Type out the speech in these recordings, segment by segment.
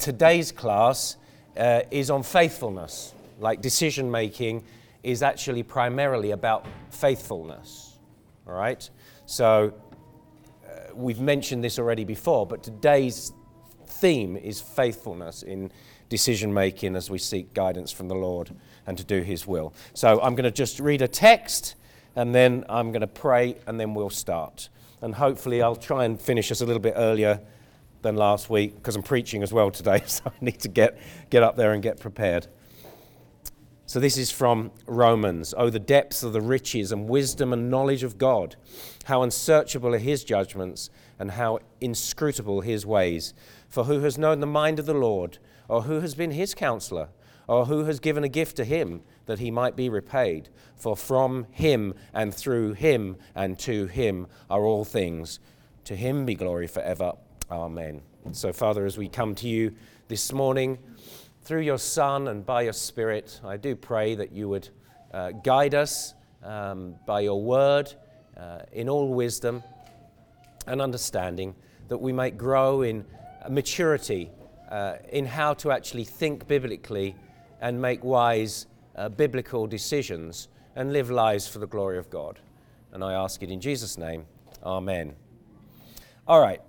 today's class uh, is on faithfulness. Like decision making is actually primarily about faithfulness. All right? So uh, we've mentioned this already before, but today's theme is faithfulness in decision making as we seek guidance from the Lord and to do His will. So I'm going to just read a text and then I'm going to pray and then we'll start. And hopefully I'll try and finish us a little bit earlier than last week because I'm preaching as well today, so I need to get, get up there and get prepared. So this is from Romans. Oh, the depths of the riches and wisdom and knowledge of God. How unsearchable are his judgments and how inscrutable his ways. For who has known the mind of the Lord, or who has been his counselor, or who has given a gift to him that he might be repaid? For from him and through him and to him are all things. To him be glory forever. Amen. So, Father, as we come to you this morning, through your Son and by your Spirit, I do pray that you would uh, guide us um, by your word uh, in all wisdom and understanding, that we might grow in maturity uh, in how to actually think biblically and make wise uh, biblical decisions and live lives for the glory of God. And I ask it in Jesus' name. Amen. All right.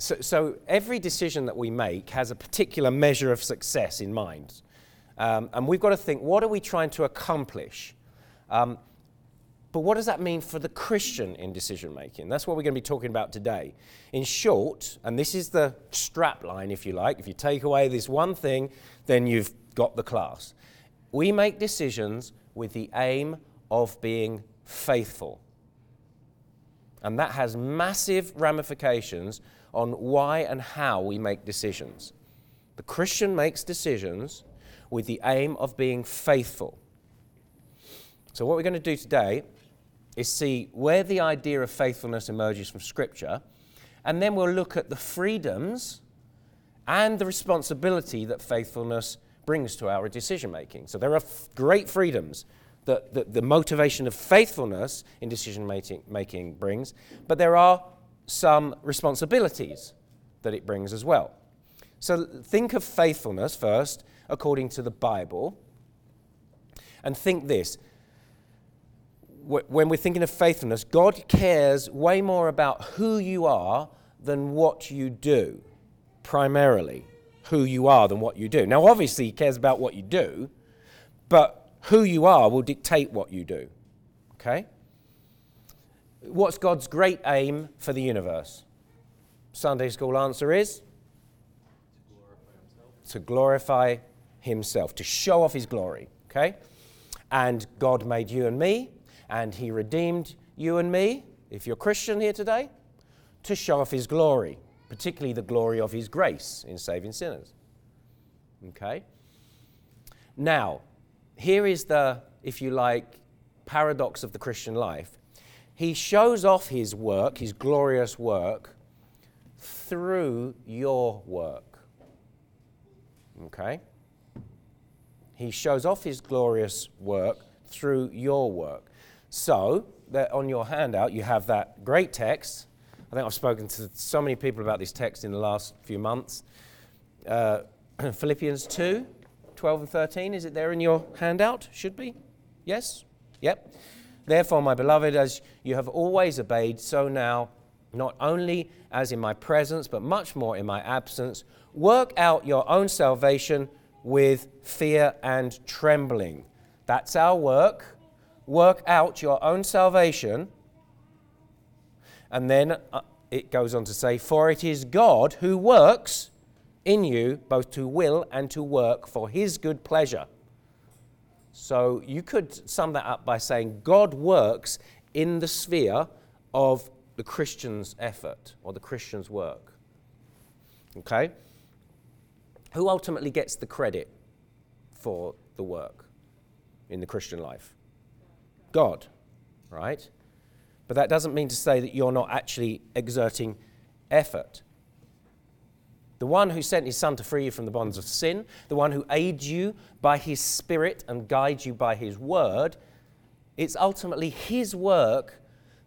So, so, every decision that we make has a particular measure of success in mind. Um, and we've got to think what are we trying to accomplish? Um, but what does that mean for the Christian in decision making? That's what we're going to be talking about today. In short, and this is the strap line, if you like, if you take away this one thing, then you've got the class. We make decisions with the aim of being faithful. And that has massive ramifications on why and how we make decisions. The Christian makes decisions with the aim of being faithful. So, what we're going to do today is see where the idea of faithfulness emerges from Scripture, and then we'll look at the freedoms and the responsibility that faithfulness brings to our decision making. So, there are f- great freedoms the motivation of faithfulness in decision making brings, but there are some responsibilities that it brings as well. So think of faithfulness first, according to the Bible, and think this. When we're thinking of faithfulness, God cares way more about who you are than what you do, primarily. Who you are than what you do. Now, obviously, He cares about what you do, but who you are will dictate what you do. Okay? What's God's great aim for the universe? Sunday school answer is to glorify himself, to show off his glory. Okay? And God made you and me, and he redeemed you and me, if you're Christian here today, to show off his glory, particularly the glory of his grace in saving sinners. Okay? Now, here is the, if you like, paradox of the Christian life he shows off his work, his glorious work, through your work. Okay? He shows off his glorious work through your work. So, on your handout, you have that great text. I think I've spoken to so many people about this text in the last few months. Uh, Philippians 2 12 and 13. Is it there in your handout? Should be? Yes? Yep. Therefore, my beloved, as you have always obeyed, so now, not only as in my presence, but much more in my absence, work out your own salvation with fear and trembling. That's our work. Work out your own salvation. And then uh, it goes on to say, For it is God who works in you both to will and to work for his good pleasure. So you could sum that up by saying God works in the sphere of the Christian's effort or the Christian's work. Okay? Who ultimately gets the credit for the work in the Christian life? God, right? But that doesn't mean to say that you're not actually exerting effort. The one who sent his Son to free you from the bonds of sin, the one who aids you by his Spirit and guides you by his word, it's ultimately his work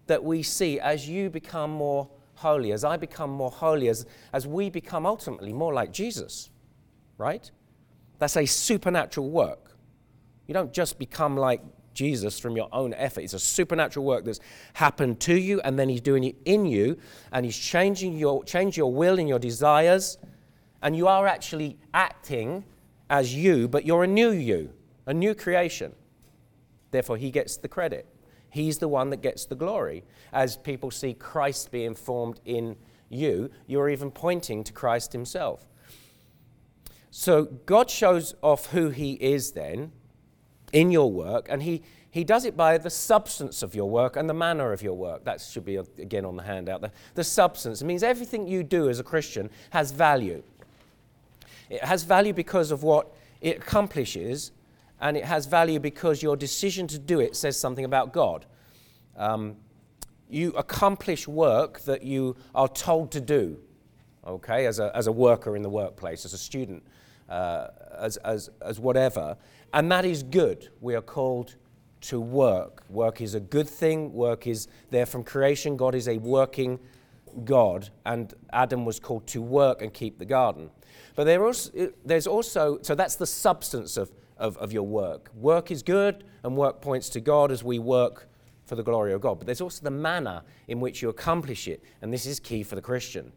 that we see as you become more holy, as I become more holy, as, as we become ultimately more like Jesus. right? That's a supernatural work. You don't just become like Jesus from your own effort. It's a supernatural work that's happened to you, and then He's doing it in you, and He's changing your, change your will and your desires, and you are actually acting as you, but you're a new you, a new creation. Therefore, He gets the credit. He's the one that gets the glory. As people see Christ being formed in you, you're even pointing to Christ Himself. So God shows off who He is then in your work, and he, he does it by the substance of your work and the manner of your work. That should be, again, on the handout. The, the substance it means everything you do as a Christian has value. It has value because of what it accomplishes, and it has value because your decision to do it says something about God. Um, you accomplish work that you are told to do, okay, as a, as a worker in the workplace, as a student, uh, as, as, as whatever. And that is good. We are called to work. Work is a good thing. Work is there from creation. God is a working God, and Adam was called to work and keep the garden. But there also, there's also, so that's the substance of, of, of your work. Work is good, and work points to God as we work for the glory of God. But there's also the manner in which you accomplish it, and this is key for the Christian.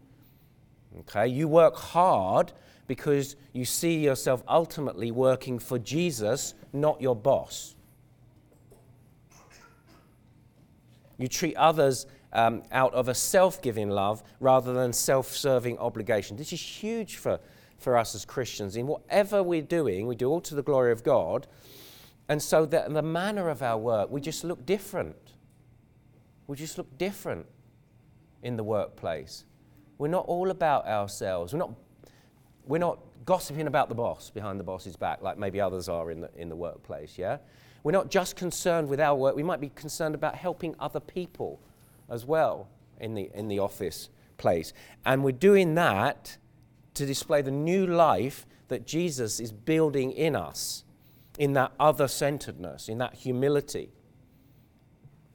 Okay, you work hard because you see yourself ultimately working for Jesus, not your boss. You treat others um, out of a self giving love rather than self serving obligation. This is huge for, for us as Christians. In whatever we're doing, we do all to the glory of God. And so that the manner of our work, we just look different. We just look different in the workplace. We're not all about ourselves. We're not we're not gossiping about the boss behind the boss's back like maybe others are in the, in the workplace, yeah? We're not just concerned with our work, we might be concerned about helping other people as well in the, in the office place. And we're doing that to display the new life that Jesus is building in us, in that other centeredness, in that humility.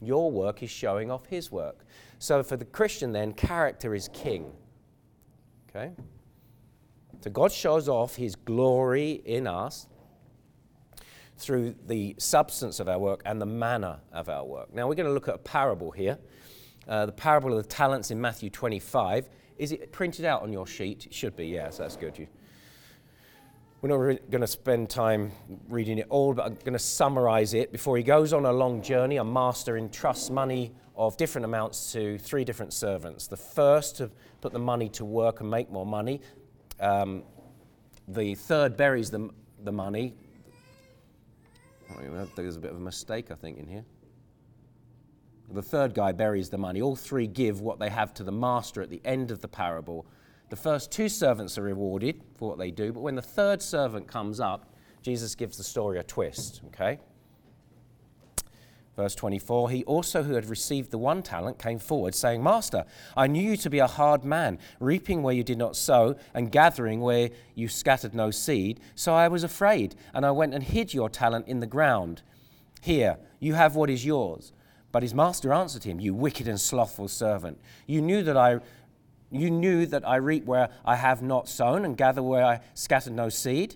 Your work is showing off his work. So for the Christian, then, character is king. Okay? So God shows off his glory in us through the substance of our work and the manner of our work. Now we're going to look at a parable here. Uh, the parable of the talents in Matthew 25. Is it printed out on your sheet? It should be, yes, that's good. You, we're not re- going to spend time reading it all, but I'm going to summarize it. Before he goes on a long journey, a master entrusts money of different amounts to three different servants. The first to put the money to work and make more money, um, the third buries the, the money. There's a bit of a mistake, I think, in here. The third guy buries the money. All three give what they have to the master at the end of the parable. The first two servants are rewarded for what they do, but when the third servant comes up, Jesus gives the story a twist, okay? Verse 24, he also who had received the one talent came forward, saying, Master, I knew you to be a hard man, reaping where you did not sow, and gathering where you scattered no seed. So I was afraid, and I went and hid your talent in the ground. Here, you have what is yours. But his master answered him, You wicked and slothful servant. You knew that I you knew that I reap where I have not sown, and gather where I scattered no seed.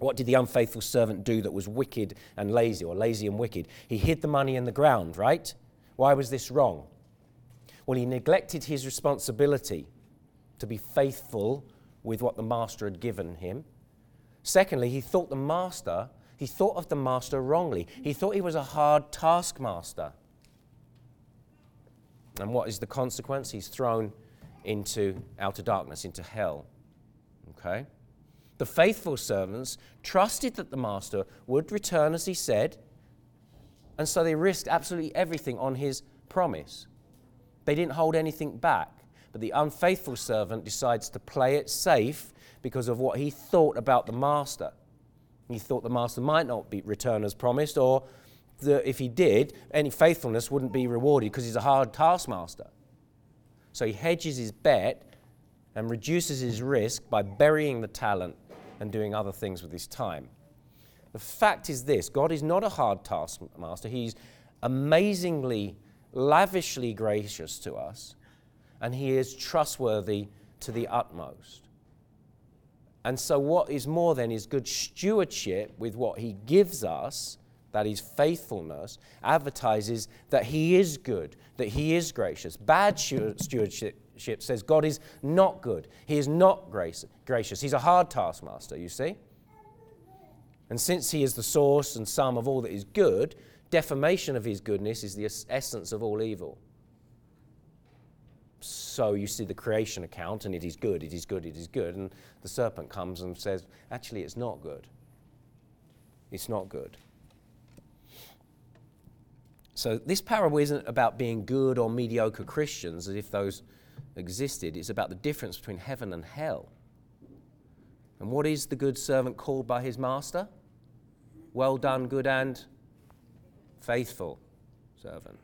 What did the unfaithful servant do that was wicked and lazy, or lazy and wicked? He hid the money in the ground, right? Why was this wrong? Well, he neglected his responsibility to be faithful with what the master had given him. Secondly, he thought the master, he thought of the master wrongly. He thought he was a hard taskmaster. And what is the consequence? He's thrown into outer darkness, into hell. Okay? The faithful servants trusted that the master would return as he said, and so they risked absolutely everything on his promise. They didn't hold anything back. But the unfaithful servant decides to play it safe because of what he thought about the master. He thought the master might not be return as promised, or that if he did, any faithfulness wouldn't be rewarded because he's a hard taskmaster. So he hedges his bet and reduces his risk by burying the talent and doing other things with his time. The fact is this God is not a hard taskmaster, He's amazingly, lavishly gracious to us, and He is trustworthy to the utmost. And so, what is more than is good stewardship with what He gives us, that is faithfulness, advertises that He is good, that He is gracious. Bad stewardship says God is not good, He is not gracious. He's a hard taskmaster, you see? And since he is the source and sum of all that is good, defamation of his goodness is the essence of all evil. So you see the creation account, and it is good, it is good, it is good. And the serpent comes and says, actually, it's not good. It's not good. So this parable isn't about being good or mediocre Christians, as if those existed. It's about the difference between heaven and hell. And what is the good servant called by his master? Well done, good and faithful servant.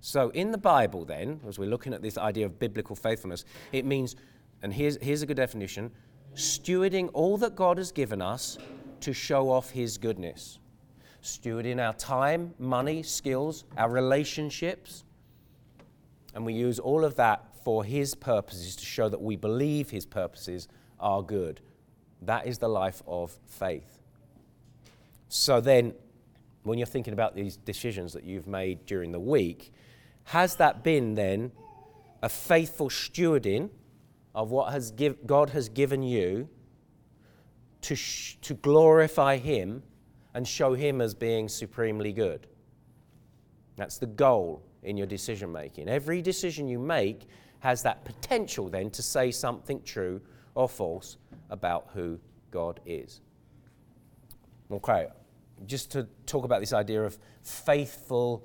So, in the Bible, then, as we're looking at this idea of biblical faithfulness, it means, and here's, here's a good definition stewarding all that God has given us to show off His goodness. Stewarding our time, money, skills, our relationships. And we use all of that for His purposes to show that we believe His purposes are good. That is the life of faith. So then, when you're thinking about these decisions that you've made during the week, has that been then a faithful stewarding of what has give, God has given you to, sh- to glorify Him and show Him as being supremely good? That's the goal in your decision making. Every decision you make has that potential then to say something true or false about who God is. Okay, just to talk about this idea of faithful,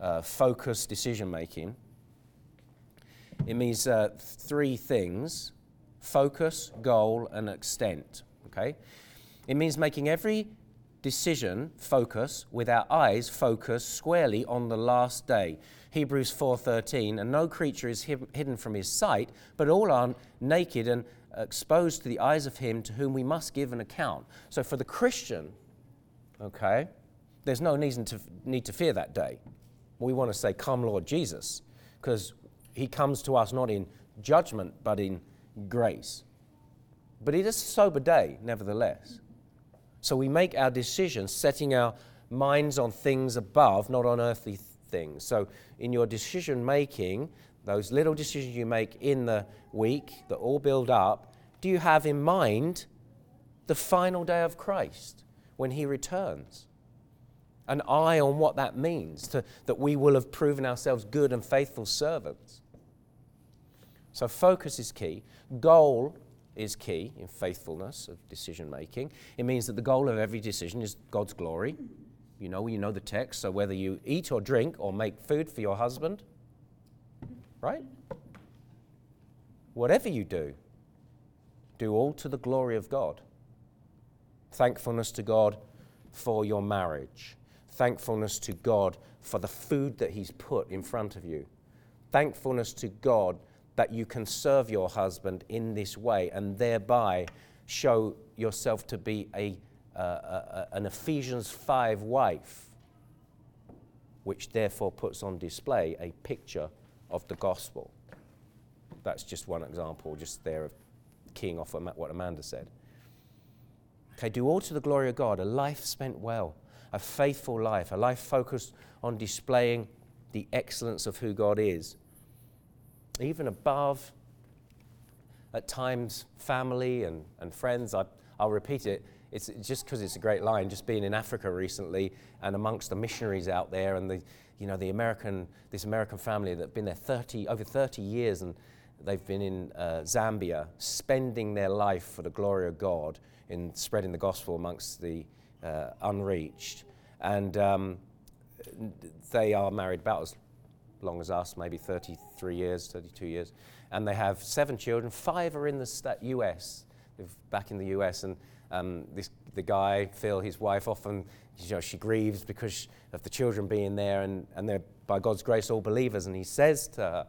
uh, focused decision making, it means uh, three things focus, goal, and extent. Okay? It means making every decision focus with our eyes focused squarely on the last day. Hebrews 4:13 and no creature is hidden from his sight but all are naked and exposed to the eyes of him to whom we must give an account. So for the Christian okay, there's no reason to need to fear that day. We want to say, Come, Lord Jesus, because he comes to us not in judgment, but in grace. But it is a sober day, nevertheless. So we make our decisions setting our minds on things above, not on earthly things. So in your decision making, those little decisions you make in the week that all build up, do you have in mind the final day of Christ? when he returns. An eye on what that means, to, that we will have proven ourselves good and faithful servants. So, focus is key. Goal is key in faithfulness of decision making. It means that the goal of every decision is God's glory. You know, you know the text, so whether you eat or drink or make food for your husband, right? Whatever you do, do all to the glory of God. Thankfulness to God for your marriage. Thankfulness to God for the food that He's put in front of you. Thankfulness to God that you can serve your husband in this way and thereby show yourself to be a, uh, a, an Ephesians 5 wife, which therefore puts on display a picture of the gospel. That's just one example, just there of keying off what Amanda said. Okay, do all to the glory of God, a life spent well, a faithful life, a life focused on displaying the excellence of who God is. Even above, at times, family and, and friends. I, I'll repeat it. It's just because it's a great line. Just being in Africa recently and amongst the missionaries out there and the, you know, the American, this American family that have been there 30, over 30 years and they've been in uh, Zambia spending their life for the glory of God in spreading the gospel amongst the uh, unreached. And um, they are married about as long as us, maybe 33 years, 32 years. And they have seven children. Five are in the US, back in the US. And um, this, the guy, Phil, his wife, often you know, she grieves because of the children being there, and, and they're, by God's grace, all believers. And he says to her,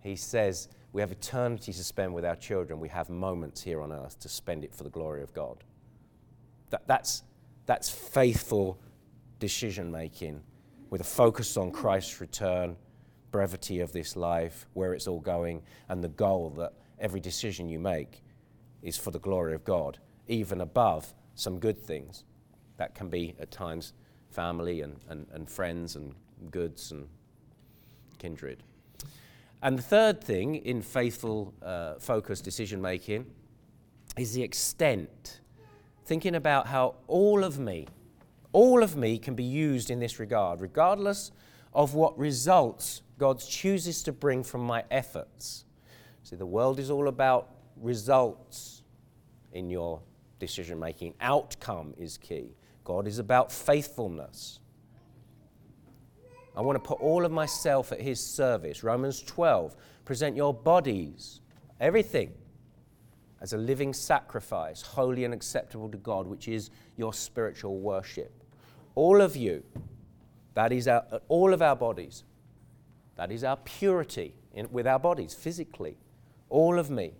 he says, We have eternity to spend with our children. We have moments here on earth to spend it for the glory of God. That, that's, that's faithful decision making with a focus on Christ's return, brevity of this life, where it's all going, and the goal that every decision you make is for the glory of God, even above some good things that can be at times family and, and, and friends and goods and kindred. And the third thing in faithful, uh, focused decision making is the extent. Thinking about how all of me, all of me can be used in this regard, regardless of what results God chooses to bring from my efforts. See, the world is all about results in your decision making, outcome is key. God is about faithfulness. I want to put all of myself at His service. Romans 12, present your bodies, everything, as a living sacrifice, holy and acceptable to God, which is your spiritual worship. All of you, that is our, all of our bodies, that is our purity in, with our bodies, physically. All of me.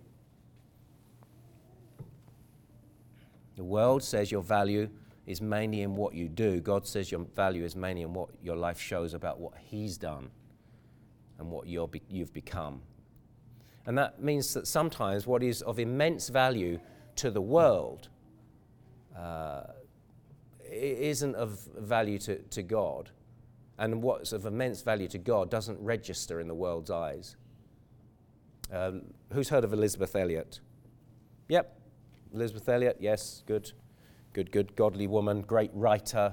The world says your value is mainly in what you do. God says your value is mainly in what your life shows about what He's done and what you have become. And that means that sometimes what is of immense value to the world uh, isn't of value to, to God. And what's of immense value to God doesn't register in the world's eyes. Um, who's heard of Elisabeth Elliot? Yep, Elisabeth Elliot, yes, good good, good, godly woman, great writer,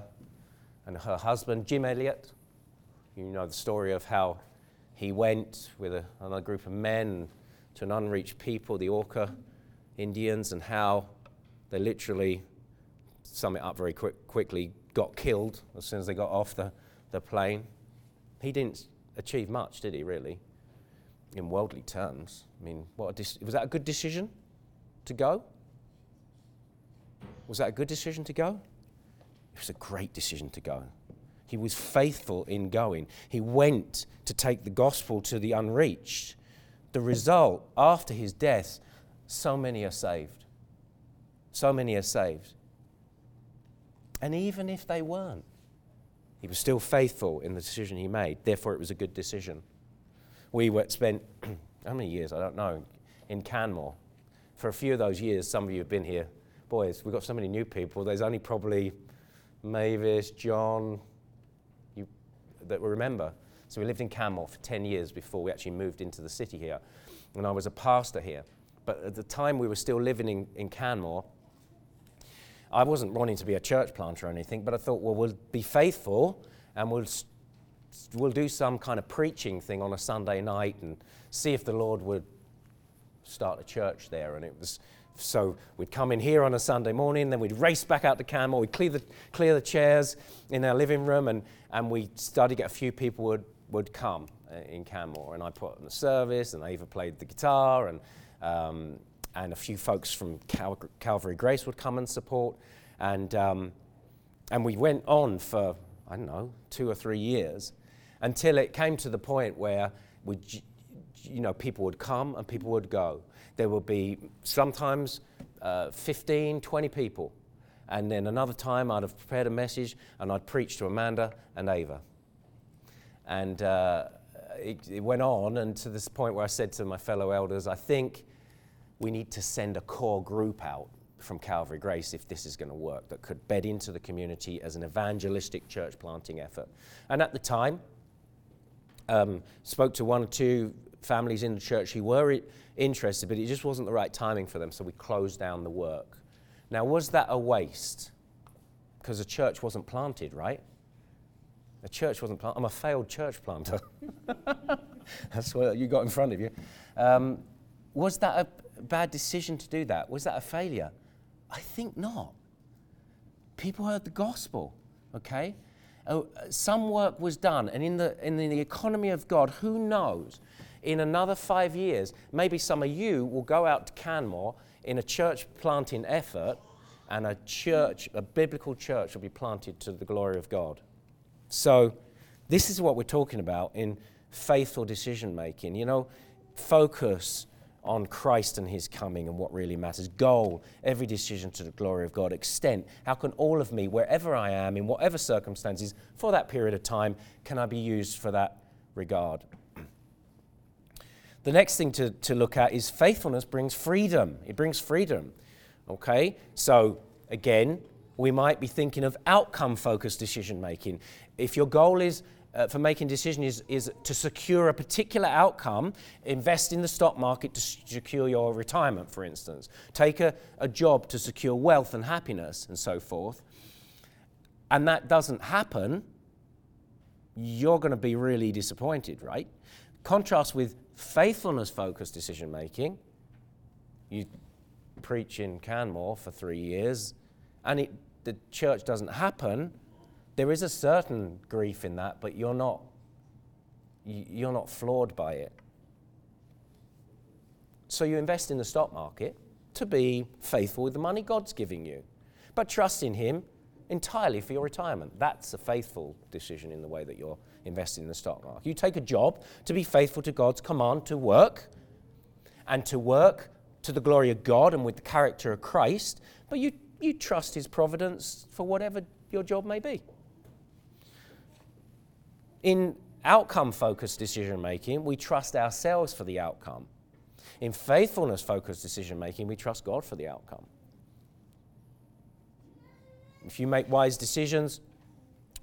and her husband, Jim Elliot. You know the story of how he went with a, another group of men to an unreached people, the Auca Indians, and how they literally, sum it up very quick, quickly, got killed as soon as they got off the, the plane. He didn't achieve much, did he, really, in worldly terms? I mean, what de- was that a good decision to go? Was that a good decision to go? It was a great decision to go. He was faithful in going. He went to take the gospel to the unreached. The result, after his death, so many are saved. So many are saved. And even if they weren't, he was still faithful in the decision he made. Therefore, it was a good decision. We were spent, how many years? I don't know, in Canmore. For a few of those years, some of you have been here boys, we've got so many new people. There's only probably Mavis, John, you, that we remember. So we lived in Canmore for 10 years before we actually moved into the city here. And I was a pastor here. But at the time we were still living in, in Canmore, I wasn't wanting to be a church planter or anything, but I thought, well, we'll be faithful and we'll, we'll do some kind of preaching thing on a Sunday night and see if the Lord would start a church there. And it was so we'd come in here on a Sunday morning, then we'd race back out to Canmore, we'd clear the, clear the chairs in our living room, and, and we'd study, get a few people would, would come uh, in Canmore. And I put on the service, and even played the guitar, and, um, and a few folks from Cal- Calvary Grace would come and support. And, um, and we went on for, I don't know, two or three years until it came to the point where we, you know, people would come and people would go. There would be sometimes uh, 15, 20 people. And then another time I'd have prepared a message and I'd preach to Amanda and Ava. And uh, it, it went on, and to this point where I said to my fellow elders, I think we need to send a core group out from Calvary Grace if this is going to work that could bed into the community as an evangelistic church planting effort. And at the time, um, spoke to one or two families in the church who were interested, but it just wasn't the right timing for them, so we closed down the work. Now, was that a waste? Because a church wasn't planted, right? The church wasn't planted. I'm a failed church planter. That's what you got in front of you. Um, was that a bad decision to do that? Was that a failure? I think not. People heard the gospel, okay? Oh, some work was done, and in the, in the economy of God, who knows? in another five years, maybe some of you will go out to Canmore in a church planting effort and a church, a biblical church, will be planted to the glory of God. So, this is what we're talking about in faithful decision making. You know, focus on Christ and his coming and what really matters. Goal, every decision to the glory of God. Extent, how can all of me, wherever I am, in whatever circumstances, for that period of time, can I be used for that regard? The next thing to, to look at is faithfulness brings freedom. It brings freedom. Okay? So, again, we might be thinking of outcome focused decision making. If your goal is uh, for making decisions is, is to secure a particular outcome, invest in the stock market to secure your retirement, for instance, take a, a job to secure wealth and happiness, and so forth, and that doesn't happen, you're going to be really disappointed, right? Contrast with faithfulness focused decision making. You preach in Canmore for three years, and it, the church doesn't happen there is a certain grief in that, but you're not, you're not floored by it. So you invest in the stock market to be faithful with the money God's giving you, but trust in Him entirely for your retirement. That's a faithful decision in the way that you're investing in the stock market. You take a job to be faithful to God's command to work and to work to the glory of God and with the character of Christ, but you, you trust His providence for whatever your job may be. In outcome focused decision making, we trust ourselves for the outcome. In faithfulness focused decision making, we trust God for the outcome. If you make wise decisions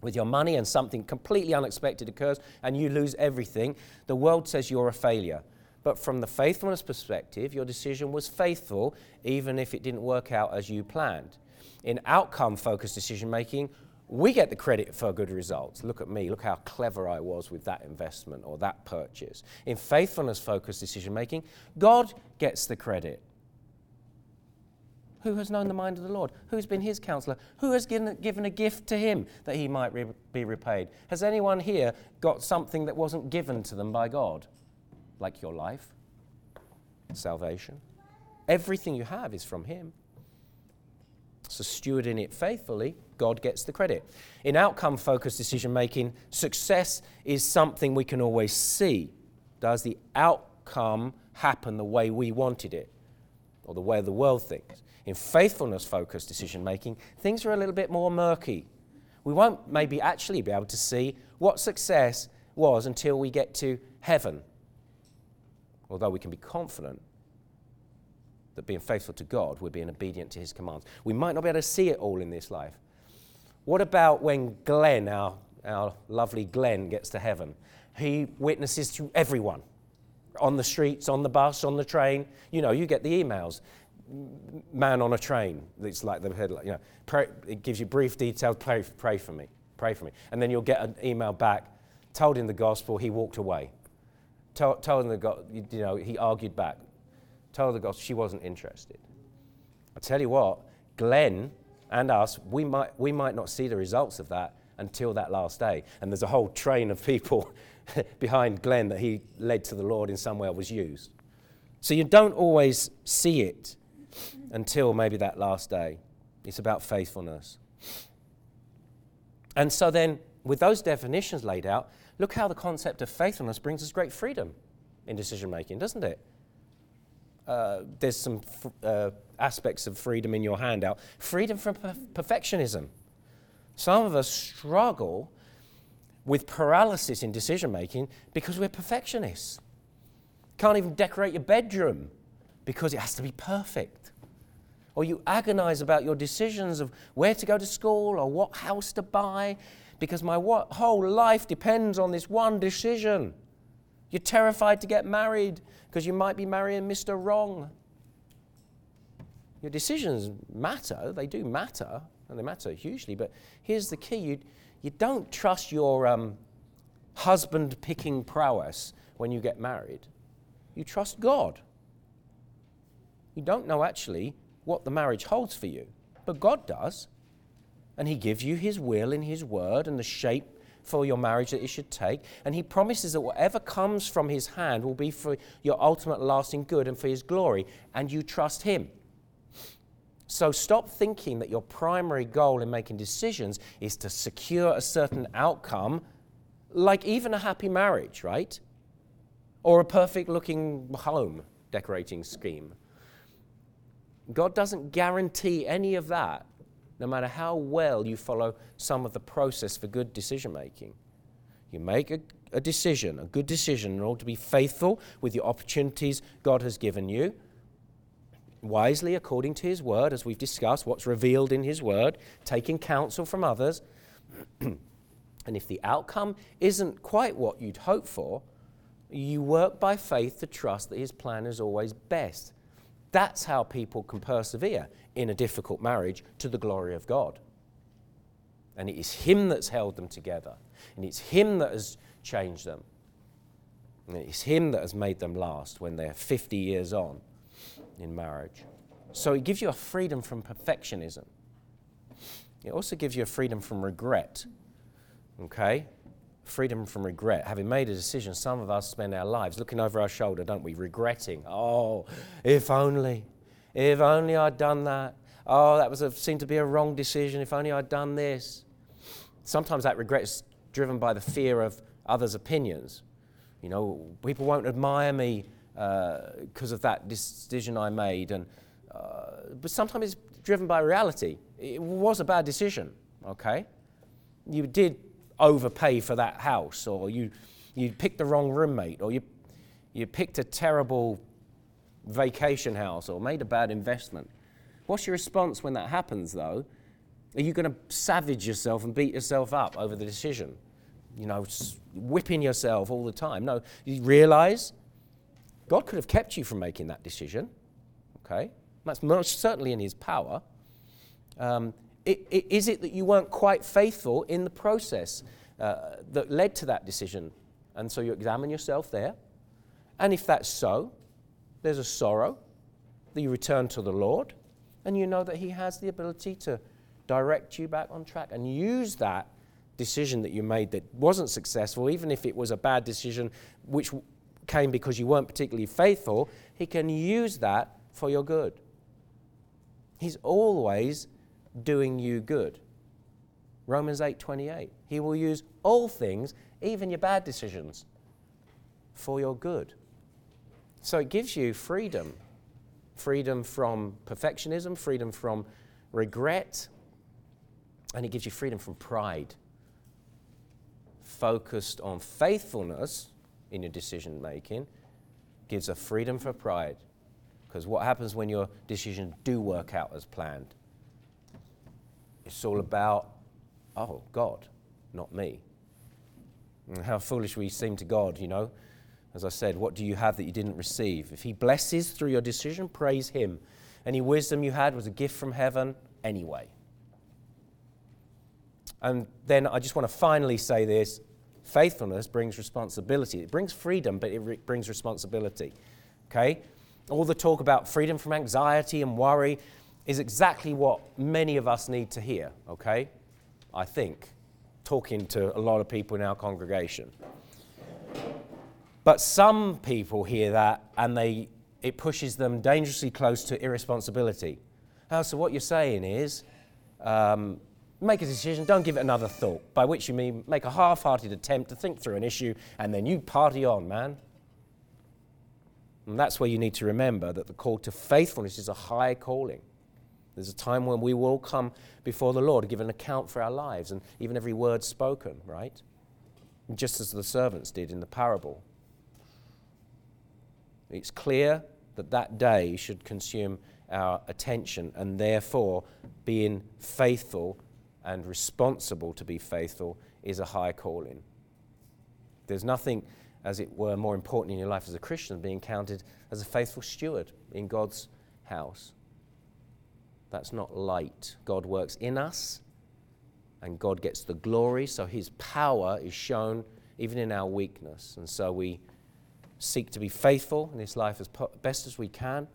with your money and something completely unexpected occurs and you lose everything, the world says you're a failure. But from the faithfulness perspective, your decision was faithful even if it didn't work out as you planned. In outcome focused decision making, we get the credit for good results. Look at me, look how clever I was with that investment or that purchase. In faithfulness focused decision making, God gets the credit. Who has known the mind of the Lord? Who's been his counselor? Who has given, given a gift to him that he might re- be repaid? Has anyone here got something that wasn't given to them by God? Like your life, salvation? Everything you have is from him. So, stewarding it faithfully, God gets the credit. In outcome focused decision making, success is something we can always see. Does the outcome happen the way we wanted it or the way the world thinks? In faithfulness focused decision making, things are a little bit more murky. We won't maybe actually be able to see what success was until we get to heaven. Although we can be confident that being faithful to God, we're being obedient to His commands. We might not be able to see it all in this life. What about when Glenn, our, our lovely Glenn, gets to heaven? He witnesses to everyone on the streets, on the bus, on the train. You know, you get the emails. Man on a train. It's like the headline. You know, pray, it gives you brief details. Pray, pray for me. Pray for me. And then you'll get an email back. Told him the gospel. He walked away. Told, told him the gospel, you know he argued back told the gospel she wasn't interested. I tell you what, Glenn and us, we might, we might not see the results of that until that last day. And there's a whole train of people behind Glenn that he led to the Lord in some way was used. So you don't always see it until maybe that last day. It's about faithfulness. And so then, with those definitions laid out, look how the concept of faithfulness brings us great freedom in decision making, doesn't it? uh, there's some uh, aspects of freedom in your handout. Freedom from per- perfectionism. Some of us struggle with paralysis in decision making because we're perfectionists. Can't even decorate your bedroom because it has to be perfect. Or you agonize about your decisions of where to go to school or what house to buy because my whole life depends on this one decision. You're terrified to get married because you might be marrying Mr. Wrong. Your decisions matter, they do matter, and they matter hugely, but here's the key you, you don't trust your um, husband picking prowess when you get married. You trust God. You don't know actually what the marriage holds for you, but God does. And He gives you His will in His word and the shape for your marriage that it should take. And he promises that whatever comes from his hand will be for your ultimate lasting good and for his glory. And you trust him. So stop thinking that your primary goal in making decisions is to secure a certain outcome, like even a happy marriage, right? Or a perfect looking home decorating scheme. God doesn't guarantee any of that, no matter how well you follow some of the process for good decision making. You make a, a, decision, a good decision, in order to be faithful with the opportunities God has given you, wisely according to His word, as we've discussed, what's revealed in His word, taking counsel from others. and if the outcome isn't quite what you'd hope for, you work by faith to trust that His plan is always best. That's how people can persevere in a difficult marriage to the glory of God. And it is Him that's held them together, and it's Him that has changed them. And it's Him that has made them last when they're 50 years on in marriage. So it gives you a freedom from perfectionism. It also gives you a freedom from regret. Okay? freedom from regret. Having made a decision, some of us spend our lives looking over our shoulder, don't we? Regretting. Oh, if only, if only I'd done that. Oh, that was a, seemed to be a wrong decision. If only I'd done this. Sometimes that regret is driven by the fear of others' opinions. You know, people won't admire me because uh, of that decision I made. And, uh, but sometimes it's driven by reality. It was a bad decision, okay? You did overpay for that house, or you, you picked the wrong roommate, or you, you picked a terrible vacation house, or made a bad investment. What's your response when that happens, though? Are you going to savage yourself and beat yourself up over the decision? You know, whipping yourself all the time. No, you realize God could have kept you from making that decision. Okay? That's most certainly in His power. Um, it, it, is it that you weren't quite faithful in the process uh, that led to that decision? And so you examine yourself there. And if that's so, there's a sorrow that you return to the Lord and you know that He has the ability to direct you back on track and use that decision that you made that wasn't successful, even if it was a bad decision which came because you weren't particularly faithful, He can use that for your good. He's always doing you good. Romans 8:28. He will use all things, even your bad decisions, for your good. So it gives you freedom. Freedom from perfectionism, freedom from regret, and it gives you freedom from pride. Focused on faithfulness in your decision making gives a freedom for pride. Because what happens when your decisions do work out as planned? It's all about, oh, God, not me. And how foolish we seem to God, you know. As I said, what do you have that you didn't receive? If He blesses through your decision, praise Him. Any wisdom you had was a gift from heaven anyway. And then I just want to finally say this faithfulness brings responsibility. It brings freedom, but it re- brings responsibility. Okay? All the talk about freedom from anxiety and worry, is exactly what many of us need to hear, okay? I think, talking to a lot of people in our congregation. But some people hear that and they, it pushes them dangerously close to irresponsibility. Oh, so what you're saying is um, make a decision, don't give it another thought, by which you mean make a half hearted attempt to think through an issue and then you party on, man. And that's where you need to remember that the call to faithfulness is a high calling. There's a time when we will come before the Lord, to give an account for our lives and even every word spoken, right? Just as the servants did in the parable. It's clear that that day should consume our attention, and therefore, being faithful and responsible to be faithful is a high calling. There's nothing, as it were, more important in your life as a Christian than being counted as a faithful steward in God's house. That's not light. God works in us, and God gets the glory, so his power is shown even in our weakness. And so we seek to be faithful in this life as best as we can.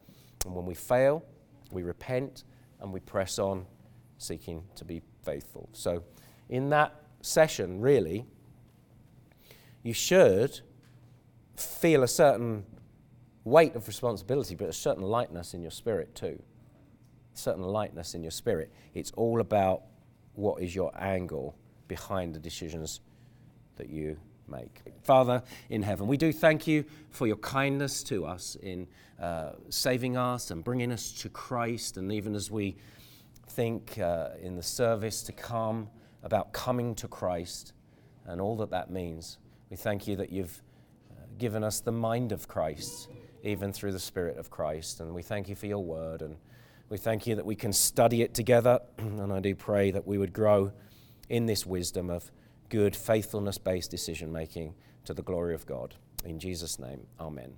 And when we fail, we repent and we press on, seeking to be faithful. So, in that session, really, you should feel a certain weight of responsibility, but a certain lightness in your spirit too. certain lightness in your spirit. It's all about what is your angle behind the decisions that you make. Father in heaven, we do thank you for your kindness to us in uh, saving us and bringing us to Christ. And even as we think uh, in the service to come about coming to Christ and all that that means, we thank you that you've uh, given us the mind of Christ, even through the Spirit of Christ. And we thank you for your word. And we thank you that we can study it together. and I do pray that we would grow in this wisdom of good, faithfulness based decision making to the glory of God. In Jesus' name, amen.